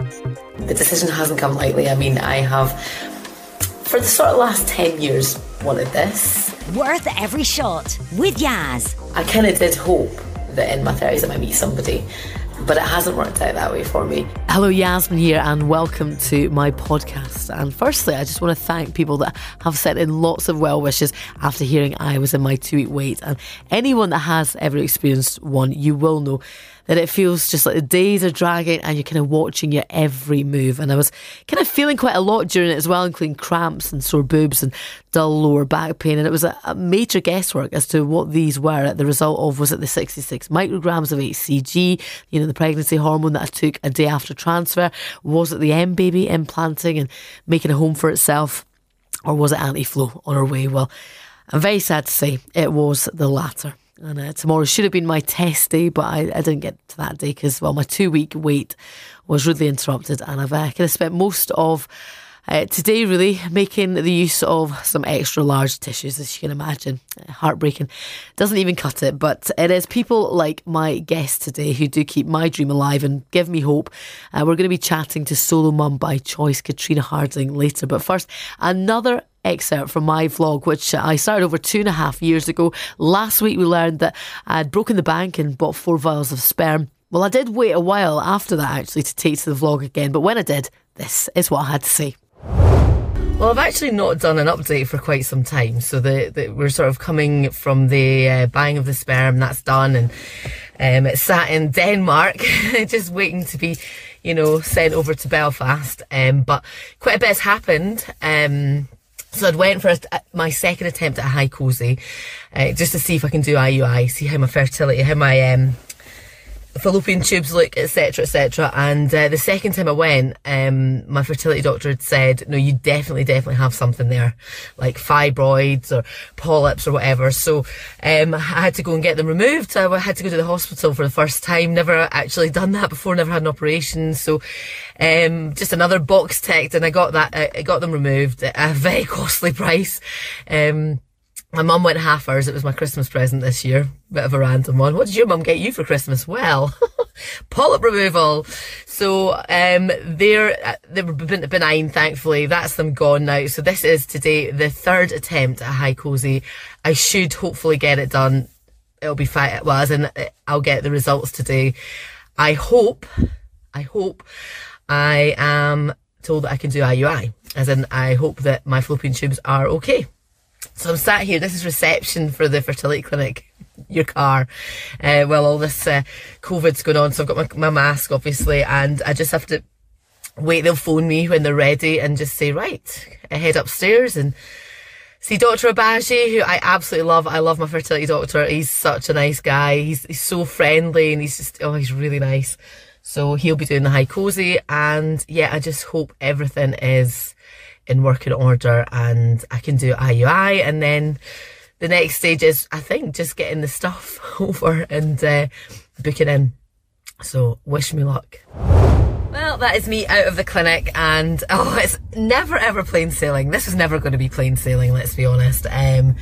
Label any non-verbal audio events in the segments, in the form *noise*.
The decision hasn't come lightly. I mean, I have, for the sort of last 10 years, wanted this. Worth every shot with Yazz. I kind of did hope that in my 30s I might meet somebody but it hasn't worked out that way for me. Hello, Yasmin here, and welcome to my podcast. And firstly, I just want to thank people that have sent in lots of well wishes after hearing I was in my two week wait. And anyone that has ever experienced one, you will know that it feels just like the days are dragging and you're kind of watching your every move. And I was kind of feeling quite a lot during it as well, including cramps and sore boobs and dull lower back pain. And it was a, a major guesswork as to what these were. At the result of was it the 66 micrograms of HCG, you know, the pregnancy hormone that I took a day after transfer? Was it the M baby implanting and making a home for itself? Or was it Aunt Flo on her way? Well, I'm very sad to say it was the latter. And uh, tomorrow should have been my test day, but I, I didn't get to that day because, well, my two week wait was rudely interrupted. And I've uh, kind of spent most of uh, today really making the use of some extra large tissues, as you can imagine. Uh, heartbreaking. Doesn't even cut it, but it is people like my guest today who do keep my dream alive and give me hope. Uh, we're going to be chatting to solo mum by choice, Katrina Harding, later. But first, another excerpt from my vlog, which I started over two and a half years ago. Last week, we learned that I'd broken the bank and bought four vials of sperm. Well, I did wait a while after that actually to take to the vlog again, but when I did, this is what I had to say. Well, I've actually not done an update for quite some time, so the, the we're sort of coming from the uh, buying of the sperm. That's done, and um, it's sat in Denmark, *laughs* just waiting to be, you know, sent over to Belfast. Um, but quite a bit has happened. Um, so I'd went for a, my second attempt at a HyCoSy, uh, just to see if I can do IUI, see how my fertility, how my um, fallopian tubes look, etc., etc. And uh, the second time I went, um, my fertility doctor had said, "No, you definitely, definitely have something there, like fibroids or polyps or whatever." So um, I had to go and get them removed. I had to go to the hospital for the first time. Never actually done that before. Never had an operation. So um, just another box ticked, and I got that. Uh, I got them removed at a *laughs* very costly price. Um, my mum went half hours. It was my Christmas present this year. Bit of a random one. What did your mum get you for Christmas? Well, *laughs* polyp removal. So um, they're they were benign, thankfully. That's them gone now. So this is today the third attempt at HyCoSy. I should hopefully get it done. It'll be fine. Well, as in I'll get the results today. I hope. I hope I am told that I can do IUI. As in, I hope that my fallopian tubes are okay. So I'm sat here. This is reception for the fertility clinic. *laughs* Your car, uh, well, all this uh, COVID's going on. So I've got my, my mask, obviously, and I just have to wait. They'll phone me when they're ready and just say, right, I head upstairs and see Dr. Abaji, who I absolutely love. I love my fertility doctor. He's such a nice guy. He's, he's so friendly and he's just, oh, he's really nice. So he'll be doing the HyCoSy. and yeah, I just hope everything is in working order and I can do IUI and then the next stage is I think just getting the stuff *laughs* over and uh, booking in. So wish me luck. Well, that is me out of the clinic and *laughs* oh, it's never ever plain sailing. This is never going to be plain sailing, let's be honest. Um,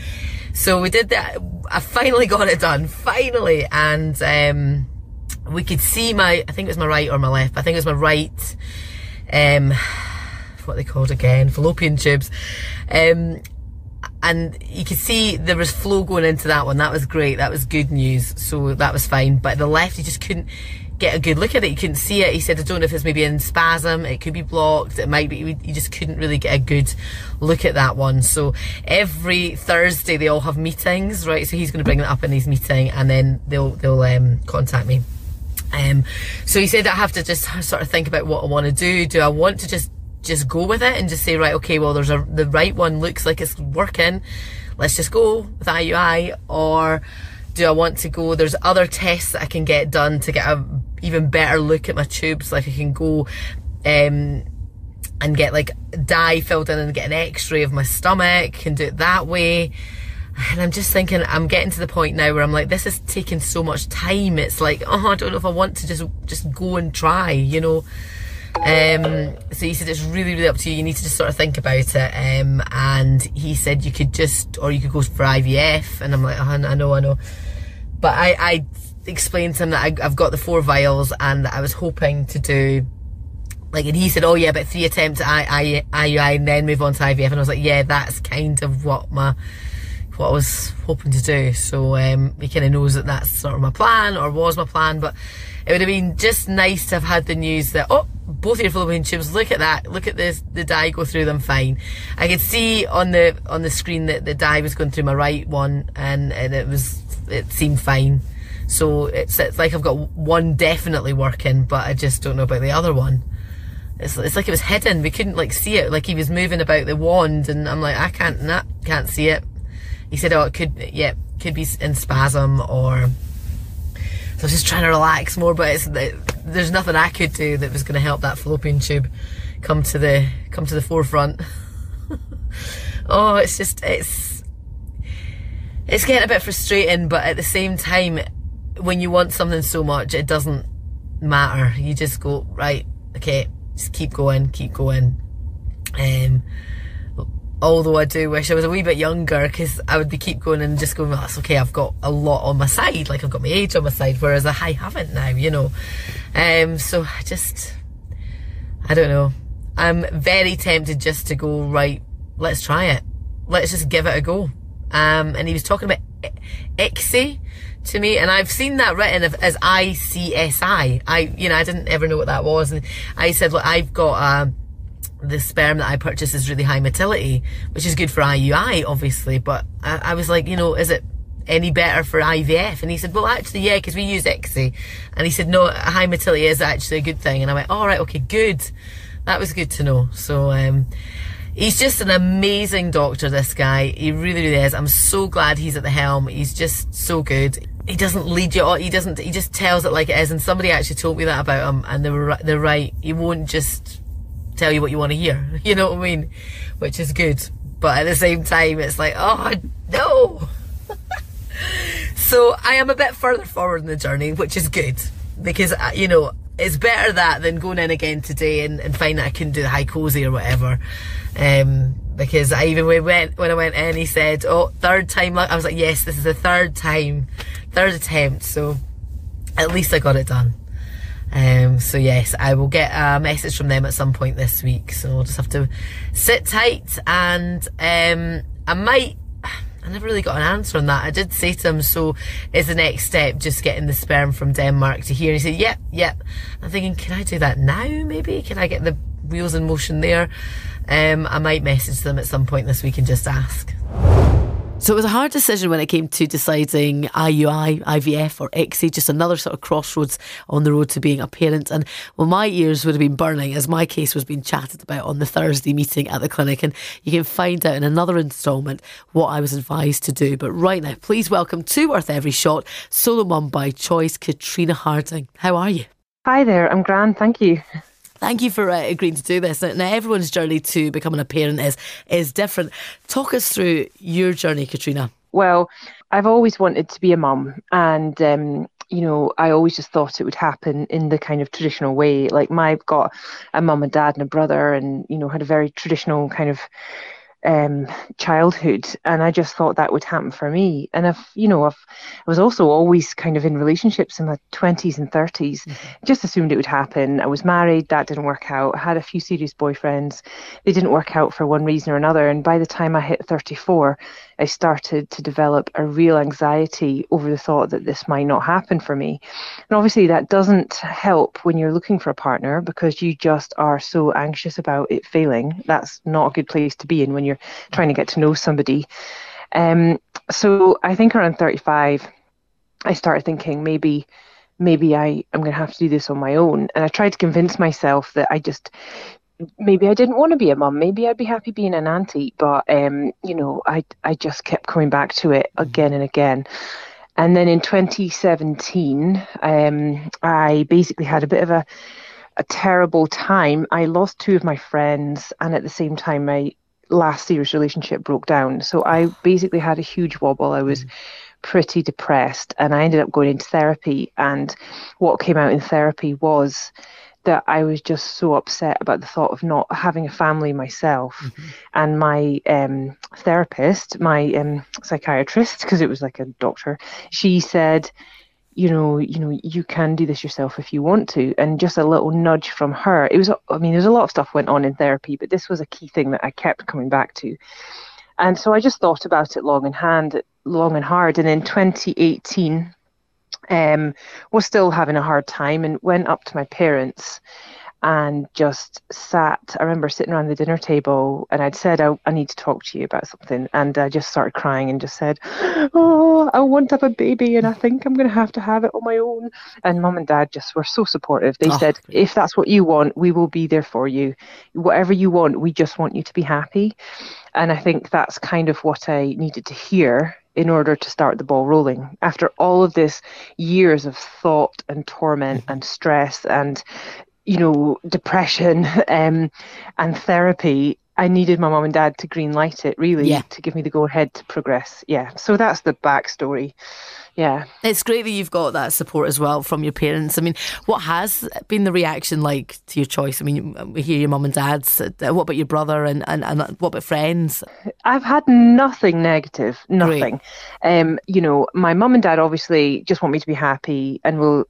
so we did that. I finally got it done, finally. And um, we could see my, I think it was my right or my left, I think it was my right, um, what they called again, fallopian tubes. Um, and you could see there was flow going into that one. That was great. That was good news. So that was fine. But the left, he just couldn't get a good look at it. He couldn't see it. He said, I don't know if it's maybe in spasm. It could be blocked. It might be. You just couldn't really get a good look at that one. So every Thursday they all have meetings, right? So he's going to bring that up in his meeting and then they'll, they'll um, contact me. Um, so he said I have to just sort of think about what I want to do. Do I want to just just go with it and just say, right, okay, well, there's a, the right one looks like it's working. Let's just go with IUI. Or do I want to go, there's other tests that I can get done to get a even better look at my tubes. Like I can go, um, and get like dye filled in and get an x-ray of my stomach and do it that way. And I'm just thinking, I'm getting to the point now where I'm like, this is taking so much time. It's like, oh, I don't know if I want to just, just go and try, you know. Um, so he said it's really, really up to you. You need to just sort of think about it. Um, and he said you could just, or you could go for IVF. And I'm like, oh, I know, I know. But I, I explained to him that I, I've got the four vials and that I was hoping to do like, and he said, "Oh yeah, but three attempts at I, I, IUI and then move on to IVF." And I was like, "Yeah, that's kind of what my what I was hoping to do." So um, he kind of knows that that's sort of my plan, or was my plan. But it would have been just nice to have had the news that oh, both your fallopian tubes. Look at that. Look at this. The dye go through them fine. I could see on the on the screen that the dye was going through my right one, and and it was it seemed fine. So it's it's like I've got one definitely working, but I just don't know about the other one. It's, it's like it was hidden. We couldn't like see it. Like he was moving about the wand, and I'm like, I can't, nah, can't see it. He said, oh, it could, yeah, could be in spasm or. So I was just trying to relax more, but it's there's nothing I could do that was going to help that fallopian tube come to the come to the forefront. *laughs* oh, it's just it's it's getting a bit frustrating, but at the same time, when you want something so much, it doesn't matter. You just go right, okay, just keep going, keep going. Um, although I do wish I was a wee bit younger because I would be keep going and just going, well, that's okay, I've got a lot on my side, like I've got my age on my side, whereas I haven't now, you know. Um, so I just, I don't know. I'm very tempted just to go, right, let's try it. Let's just give it a go. Um, and he was talking about ICSI to me, and I've seen that written as ICSI. I, you know, I didn't ever know what that was, and I said, look, I've got uh, the sperm that I purchased is really high motility, which is good for IUI, obviously. But I, I was like, you know, is it any better for IVF? And he said, well, actually, yeah, because we use ICSI. And he said, no, high motility is actually a good thing. And I went, all right, okay, good. That was good to know. So, um, He's just an amazing doctor, this guy. He really, really is. I'm so glad he's at the helm. He's just so good. He doesn't lead you on. He doesn't, he just tells it like it is. And somebody actually told me that about him and they were, they're right. He won't just tell you what you want to hear. *laughs* You know what I mean? Which is good. But at the same time, it's like, oh no. *laughs* so I am a bit further forward in the journey, which is good because, uh, you know, it's better that than going in again today and, and find that I couldn't do the HyCoSy or whatever. Um, because I even went when I went in, he said, "Oh, third time." I was like, "Yes, this is the third time, third attempt." So at least I got it done. Um, so yes, I will get a message from them at some point this week. So I'll just have to sit tight and um, I might *sighs* I never really got an answer on that. I did say to him, so is the next step just getting the sperm from Denmark to here? And he said, yep, yep. I'm thinking, can I do that now maybe? Can I get the wheels in motion there? Um, I might message them at some point this week and just ask. So it was a hard decision when it came to deciding IUI, IVF, or ICSI, just another sort of crossroads on the road to being a parent. And well, my ears would have been burning as my case was being chatted about on the Thursday meeting at the clinic. And you can find out in another instalment what I was advised to do. But right now, please welcome to Worth Every Shot, solo mum by choice, Katrina Harding. How are you? Hi there, I'm grand, thank you. Thank you for uh, agreeing to do this. Now, everyone's journey to becoming a parent is is different. Talk us through your journey, Katrina. Well, I've always wanted to be a mum, and um, you know, I always just thought it would happen in the kind of traditional way. Like, my, I've got a mum and dad and a brother, and you know, had a very traditional kind of um, childhood, and I just thought that would happen for me. And if you know, if I was also always kind of in relationships in my twenties and 30s mm-hmm. just assumed it would happen. I was married, that didn't work out. I had a few serious boyfriends, they didn't work out for one reason or another. And by the time I hit 34, I started to develop a real anxiety over the thought that this might not happen for me. And obviously, that doesn't help when you're looking for a partner because you just are so anxious about it failing. That's not a good place to be in when you're trying to get to know somebody. Um, so I think around 35, I started thinking maybe maybe I am going to have to do this on my own. And I tried to convince myself that I just maybe I didn't want to be a mum. Maybe I'd be happy being an auntie, but um, you know, I I just kept coming back to it again and again. And then in 2017, um, I basically had a bit of a a terrible time. I lost two of my friends, and at the same time, my last serious relationship broke down. So I basically had a huge wobble. I was. Mm pretty depressed and I ended up going into therapy and what came out in therapy was that I was just so upset about the thought of not having a family myself. Mm-hmm. And my um, therapist, my um, psychiatrist, because it was like a doctor, she said, you know, you know, you can do this yourself if you want to. And just a little nudge from her. It was, I mean, there's a lot of stuff went on in therapy, but this was a key thing that I kept coming back to. And so I just thought about it long and hand, long and hard. And in 2018, um, was still having a hard time and went up to my parents and just sat. I remember sitting around the dinner table and I'd said, I, I, need to talk to you about something. And I just started crying and just said, Oh, I want to have a baby and I think I'm going to have to have it on my own. And mum and dad just were so supportive. They oh, said, If that's what you want, we will be there for you. Whatever you want, we just want you to be happy. And I think that's kind of what I needed to hear in order to start the ball rolling. After all of this years of thought and torment mm-hmm. and stress and you know, depression *laughs* um, and therapy, I needed my mom and dad to green light it really yeah. to give me the go ahead to progress. Yeah. So that's the backstory yeah. It's great that you've got that support as well from your parents. I mean, what has been the reaction like to your choice? I mean, we hear your mum and dad's. Uh, what about your brother and, and, and what about friends? I've had nothing negative, nothing. Um, you know, my mum and dad obviously just want me to be happy and will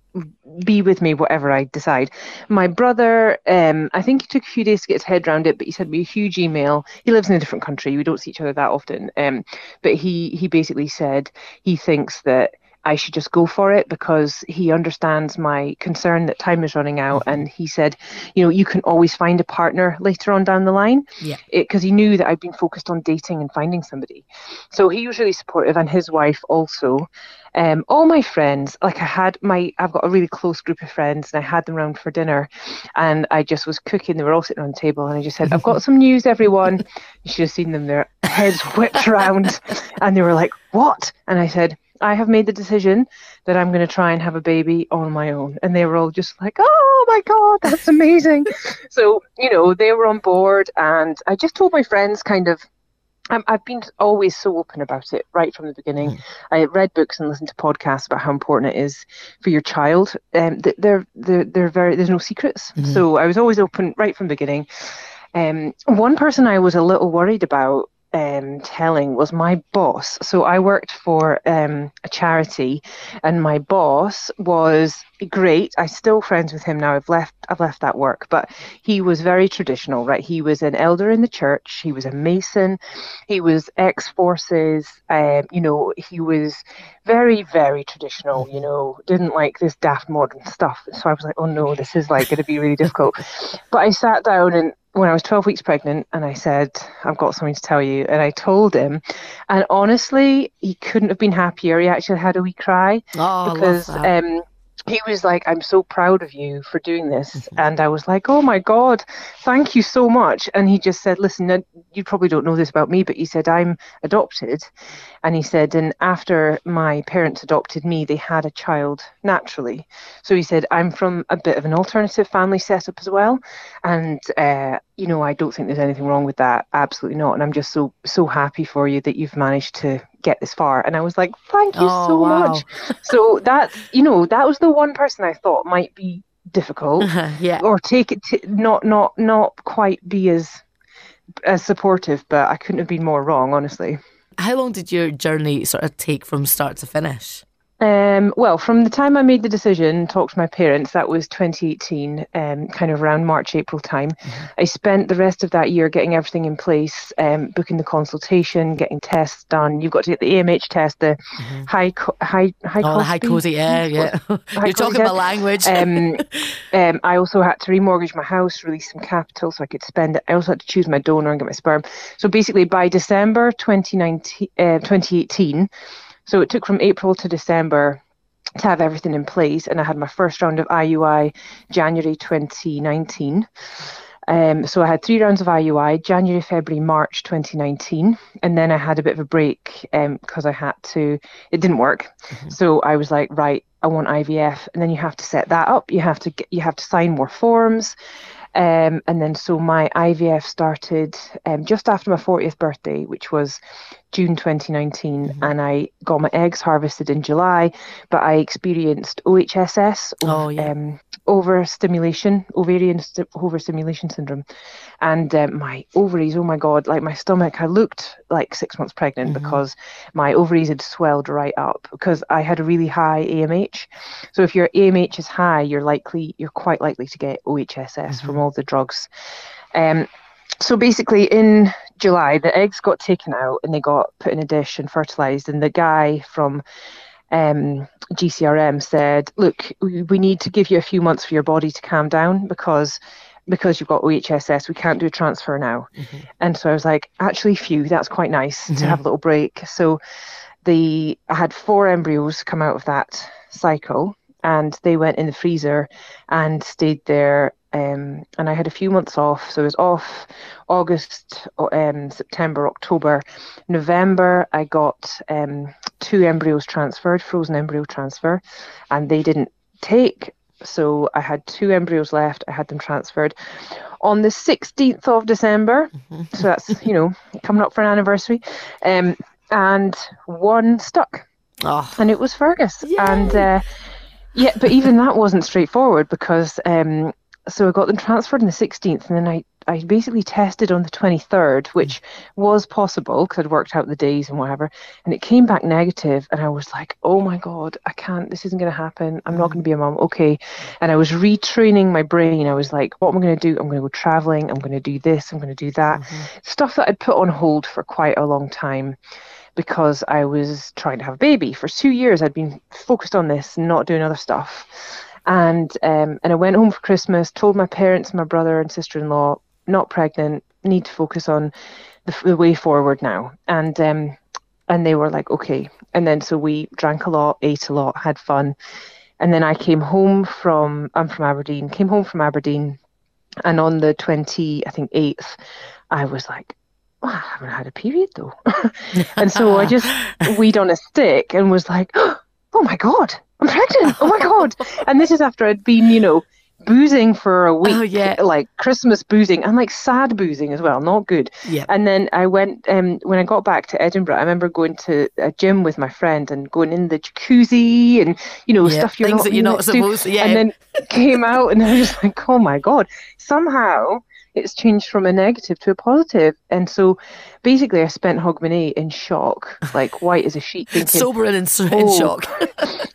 be with me whatever I decide. My brother, um, I think he took a few days to get his head around it, but he sent me a huge email. He lives in a different country. We don't see each other that often. Um, but he he basically said he thinks that I should just go for it because he understands my concern that time is running out. Mm-hmm. And he said, you know, you can always find a partner later on down the line. Yeah. Because he knew that I'd been focused on dating and finding somebody. So he was really supportive, and his wife also. Um, all my friends, like I had my, I've got a really close group of friends, and I had them around for dinner, and I just was cooking. They were all sitting on the table, and I just said, "I've got *laughs* some news, everyone." You should have seen them; their heads whipped around, *laughs* and they were like, "What?" And I said, I have made the decision that I'm going to try and have a baby on my own. And they were all just like, oh my God, that's amazing. *laughs* so, you know, they were on board. And I just told my friends kind of, um, I've been always so open about it right from the beginning. Mm. I read books and listened to podcasts about how important it is for your child. Um, they're, they're, they're very, there's no secrets. Mm-hmm. So I was always open right from the beginning. Um, one person I was a little worried about um, telling was my boss. So I worked for um, a charity, and my boss was great. I'm still friends with him now. I've left. I've left that work, but he was very traditional, right? He was an elder in the church. He was a mason. He was ex forces. Um, you know, he was very, very traditional. You know, didn't like this daft modern stuff. So I was like, oh no, this is like going to be really difficult. *laughs* But I sat down and when I was 12 weeks pregnant and I said, I've got something to tell you. And I told him. And honestly, he couldn't have been happier. He actually had a wee cry. Oh, because um, he was like, I'm so proud of you for doing this. Mm-hmm. And I was like, oh my God, thank you so much. And he just said, listen, you probably don't know this about me, but he said, I'm adopted. And he said, and after my parents adopted me, they had a child naturally. So he said, I'm from a bit of an alternative family setup as well. And, uh, you know, I don't think there's anything wrong with that. Absolutely not. And I'm just so, so happy for you that you've managed to get this far. And I was like, thank you oh, so wow. much. so that, you know, that was the one person I thought might be difficult uh-huh, *laughs* yeah or take it to not not not quite be as as supportive but i couldn't have been more wrong honestly how long did your journey sort of take from start to finish um, well, from the time I made the decision, talked to my parents, that was 2018, um, kind of around March, April time. Mm-hmm. I spent the rest of that year getting everything in place, um, booking the consultation, getting tests done. You've got to get the AMH test, the mm-hmm. high, co- high, high, oh, HyCoSy, yeah, *laughs* yeah. You're talking about language. um, *laughs* um, I also had to remortgage my house, release some capital so I could spend it. I also had to choose my donor and get my sperm. So basically, by December 2019, uh, 2018, so it took from April to December to have everything in place, and I had my first round of IUI January 2019. Um, so I had three rounds of IUI, January, February, March 2019, and then I had a bit of a break because um, I had to. It didn't work, mm-hmm. so I was like, right, I want IVF, and then you have to set that up. You have to get, you have to sign more forms, um, and then so my IVF started um, just after my 40th birthday, which was June 2019, mm-hmm. and I got my eggs harvested in July, but I experienced OHSS, oh, yeah. um, overstimulation, ovarian st- overstimulation syndrome, and um, my ovaries. Oh my god! Like my stomach, I looked like six months pregnant mm-hmm. because my ovaries had swelled right up because I had a really high AMH. So if your AMH is high, you're likely, you're quite likely to get OHSS mm-hmm. from all the drugs. Um, so basically, in July, the eggs got taken out and they got put in a dish and fertilized, and the guy from um, GCRM said, "Look, we need to give you a few months for your body to calm down because." Because you've got OHSS, we can't do a transfer now. Mm-hmm. And so I was like, actually, phew, that's quite nice mm-hmm. to have a little break. So the I had four embryos come out of that cycle, and they went in the freezer and stayed there um, and I had a few months off. So I was off August, um, September, October, November. I got um, two embryos transferred, frozen embryo transfer, and they didn't take. So I had two embryos left. I had them transferred on the 16th of December. Mm-hmm. So that's you know coming up for an anniversary, um, and one stuck, oh. and it was Fergus, Yay. and. Uh, yeah, but even that wasn't straightforward because um, so I got them transferred on the 16th, and then I, I basically tested on the 23rd, which was possible because I'd worked out the days and whatever, and it came back negative, and I was like, oh my god, I can't, this isn't going to happen. I'm not going to be a mom. Okay, and I was retraining my brain. I was like, what am I going to do? I'm going to go traveling. I'm going to do this. I'm going to do that. Mm-hmm. Stuff that I'd put on hold for quite a long time because I was trying to have a baby. For two years, I'd been focused on this, not doing other stuff and um, and I went home for Christmas. Told my parents, my brother and sister in law, not pregnant, need to focus on the, the way forward now. And um, and they were like, okay. And then so we drank a lot, ate a lot, had fun. And then I came home from I'm from Aberdeen. Came home from Aberdeen, and on the twenty, I think eighth, I was like, oh, I haven't had a period though. *laughs* and so I just *laughs* weed on a stick and was like, *gasps* oh my god, I'm pregnant. Oh my god! and this is after I'd been, you know, boozing for a week. Oh, yeah. Like Christmas boozing and like sad boozing as well, not good. Yeah. And then I went um when I got back to Edinburgh, I remember going to a gym with my friend and going in the jacuzzi and you know yeah, stuff you're things not, that you're not supposed to. Yeah. And then came out and I was like, oh my god! Somehow it's changed from a negative to a positive. And so basically, I spent Hogmanay in shock, like white as a sheet, thinking, sober and in, oh. shock.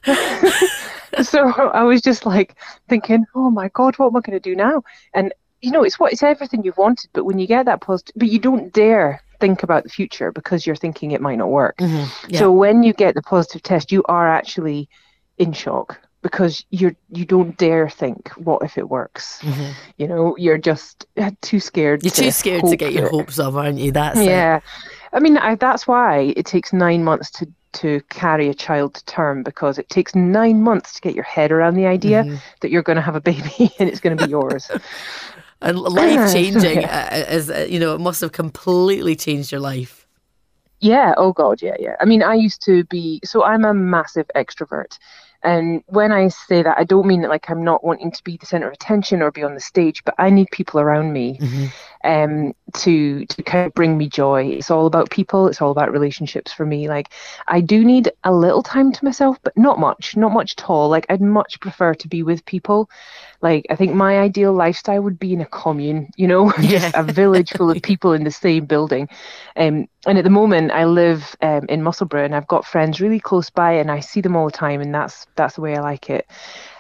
*laughs* so I was just like thinking, oh my God, what am I going to do now? And you know, it's what it's everything you've wanted, but when you get that positive, but you don't dare think about the future because you're thinking it might not work. Mm-hmm. Yeah. So when you get the positive test, you are actually in shock because you're you don't dare think what if it works? Mm-hmm. you know you're just too scared you're to too scared to get your hopes up aren't you? That's yeah. It. i mean I, that's why it takes nine months to to carry a child to term because it takes nine months to get your head around the idea mm-hmm. that you're going to have a baby *laughs* and it's going to be yours. *laughs* And life *laughs* changing yeah. Uh, as uh, you know it must have completely changed your life. Yeah. Oh god. Yeah yeah. I mean i used to be so i'm a massive extrovert and when I say that, I don't mean that like I'm not wanting to be the center of attention or be on the stage, but I need people around me mm-hmm. Um, to to kind of bring me joy. It's all about people. It's all about relationships for me. Like I do need a little time to myself, but not much, not much at all. Like I'd much prefer to be with people. Like I think my ideal lifestyle would be in a commune, you know, *laughs* just a village full of people in the same building. Um, and at the moment, I live um, in Musselburgh, and I've got friends really close by, and I see them all the time, and that's that's the way I like it.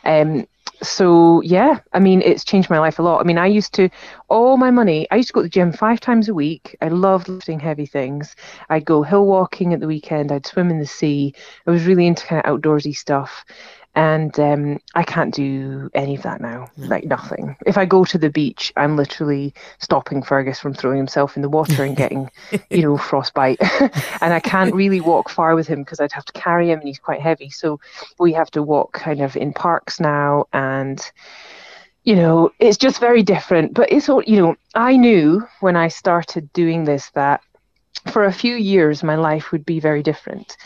Um, so yeah, I mean, it's changed my life a lot. I mean, I used to all my money. I used to go to the gym five times a week. I loved lifting heavy things. I'd go hill walking at the weekend. I'd swim in the sea. I was really into kind of outdoorsy stuff and um, I can't do any of that now. Like nothing. If I go to the beach, I'm literally stopping Fergus from throwing himself in the water and getting, you know, *laughs* frostbite. *laughs* and I can't really walk far with him because I'd have to carry him, and he's quite heavy. So we have to walk kind of in parks now, and you know, it's just very different. But it's all, you know, I knew when I started doing this that for a few years my life would be very different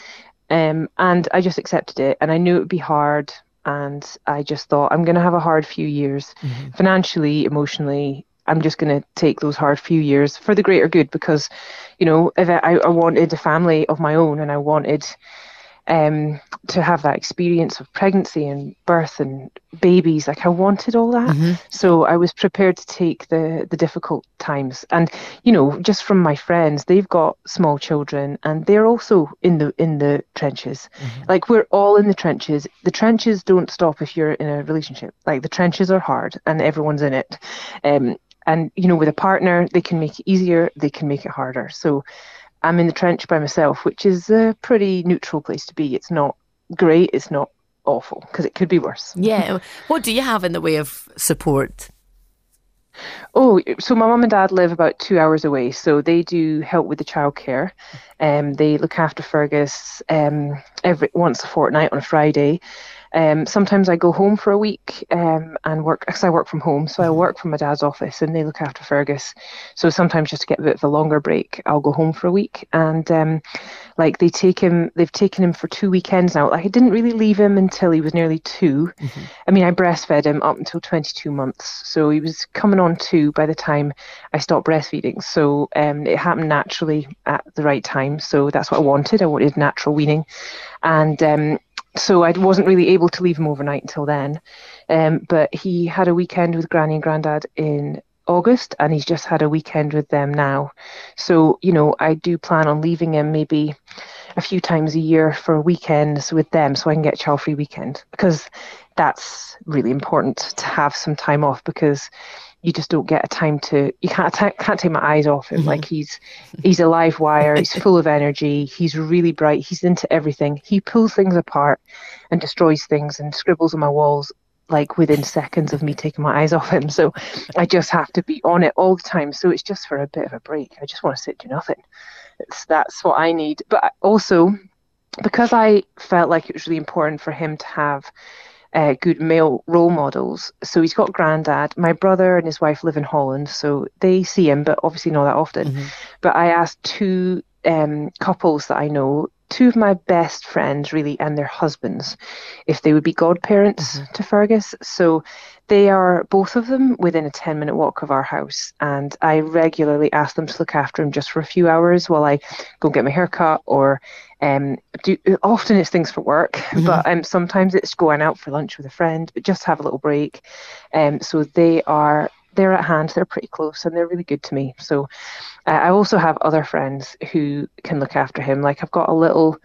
um, and I just accepted it. And I knew it would be hard. And I just thought, I'm going to have a hard few years mm-hmm. financially, emotionally. I'm just going to take those hard few years for the greater good because, you know, if I, I wanted a family of my own and I wanted um, to have that experience of pregnancy and birth and babies. Like I wanted all that, mm-hmm. so I was prepared to take the the difficult times. And you know, just from my friends, they've got small children, and they're also in the in the trenches. Mm-hmm. Like we're all in the trenches. The trenches don't stop if you're in a relationship. Like the trenches are hard, and everyone's in it. Um, and you know, with a partner, they can make it easier, they can make it harder. So I'm in the trench by myself, which is a pretty neutral place to be. It's not great, it's not awful, because it could be worse. Yeah. What do you have in the way of support? Oh, so my mum and dad live about two hours away, so they do help with the childcare. Um, they look after Fergus um, every once a fortnight on a Friday, um, sometimes I go home for a week um, and work because I work from home. So I work from my dad's office and they look after Fergus. So sometimes just to get a bit of a longer break, I'll go home for a week. And um, like they take him, they've taken him for two weekends now. Like I didn't really leave him until he was nearly 2 mm-hmm. I mean, I breastfed him up until 22 months. So he was coming on two by the time I stopped breastfeeding. So um, it happened naturally at the right time. So that's what I wanted. I wanted natural weaning. And um, so I wasn't really able to leave him overnight until then. Um, but he had a weekend with Granny and Grandad in August, and he's just had a weekend with them now. So you know, I do plan on leaving him maybe a few times a year for weekends with them, so I can get a child-free weekend because that's really important to have some time off because you just don't get a time to you can't can't take my eyes off him. Mm-hmm. like he's he's a live wire he's *laughs* full of energy he's really bright he's into everything. He pulls things apart and destroys things and scribbles on my walls like within seconds of me taking my eyes off him. So i just have to be on it all the time. So it's just for a bit of a break. I just want to sit do nothing. It's that's what i need. But also because i felt like it was really important for him to have uh, good male role models. So he's got granddad. My brother and his wife live in Holland, so they see him, but obviously not that often. Mm-hmm. But I asked two um, couples that I know, two of my best friends, really, and their husbands, if they would be godparents mm-hmm. to Fergus. So they are both of them within a 10 minute walk of our house. And I regularly ask them to look after him just for a few hours while I go and get my hair cut or um, do, often it's things for work, *laughs* mm-hmm. but um, sometimes it's going out for lunch with a friend, but just have a little break. Um, so they are they're at hand, they're pretty close, and they're really good to me. So uh, I also have other friends who can look after him. Like I've got a little.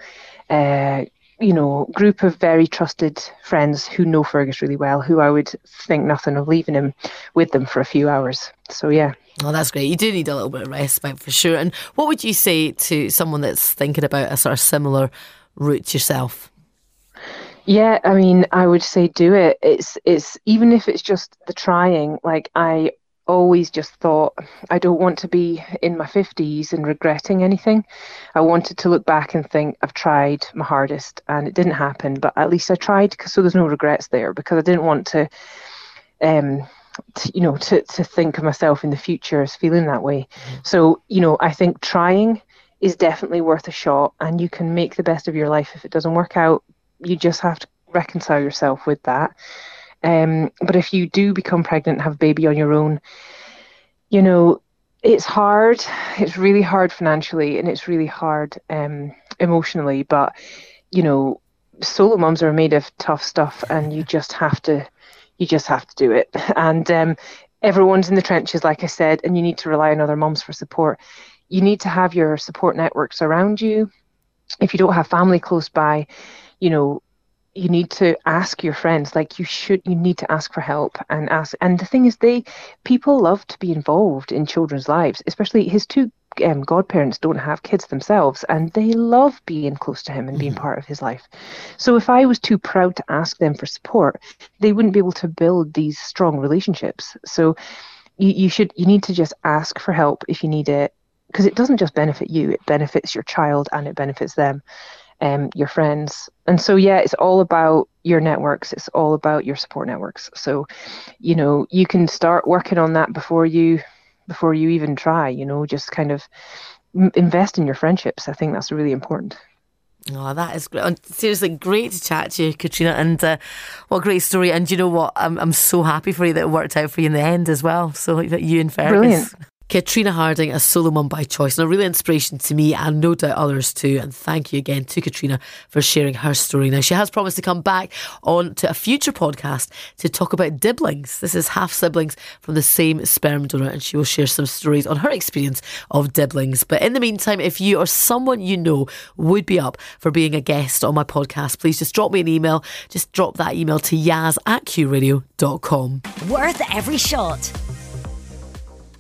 Uh, you know, group of very trusted friends who know Fergus really well, who I would think nothing of leaving him with them for a few hours. So yeah. Oh, that's great. You do need a little bit of respite for sure. And what would you say to someone that's thinking about a sort of similar route yourself? Yeah, I mean, I would say do it. It's it's even if it's just the trying. Like I always just thought I don't want to be in my 50s and regretting anything. I wanted to look back and think I've tried my hardest and it didn't happen, but at least I tried so there's no regrets there because I didn't want to um to, you know to to think of myself in the future as feeling that way. Mm-hmm. So, you know, I think trying is definitely worth a shot and you can make the best of your life if it doesn't work out. You just have to reconcile yourself with that um, but if you do become pregnant and have a baby on your own, you know, it's hard. It's really hard financially and it's really hard um, emotionally. But, you know, solo moms are made of tough stuff and you just have to, you just have to do it. *laughs* And um, everyone's in the trenches, like I said, and you need to rely on other moms for support. You need to have your support networks around you. If you don't have family close by, you know, you need to ask your friends like you should you need to ask for help and ask and the thing is they people love to be involved in children's lives especially his two um, godparents don't have kids themselves and they love being close to him and being mm-hmm. part of his life so if i was too proud to ask them for support they wouldn't be able to build these strong relationships so you, you should you need to just ask for help if you need it because it doesn't just benefit you it benefits your child and it benefits them um, your friends. And so, yeah, it's all about your networks. It's all about your support networks. So, you know, you can start working on that before you before you even try. You know, just kind of invest in your friendships. I think that's really important. Oh, that is great. Seriously, great to chat to you, Katrina. And uh, what a great story. And you know what? I'm, I'm so happy for you that it worked out for you in the end as well. So, that you and Fergus. Brilliant. Katrina Harding, a solo mum by choice, and a real inspiration to me and no doubt others too. And thank you again to Katrina for sharing her story. Now, she has promised to come back on to a future podcast to talk about diblings. This is half siblings from the same sperm donor, and she will share some stories on her experience of diblings. But in the meantime, if you or someone you know would be up for being a guest on my podcast, please just drop me an email. Just drop that email to yaz at qradio.com. Worth every shot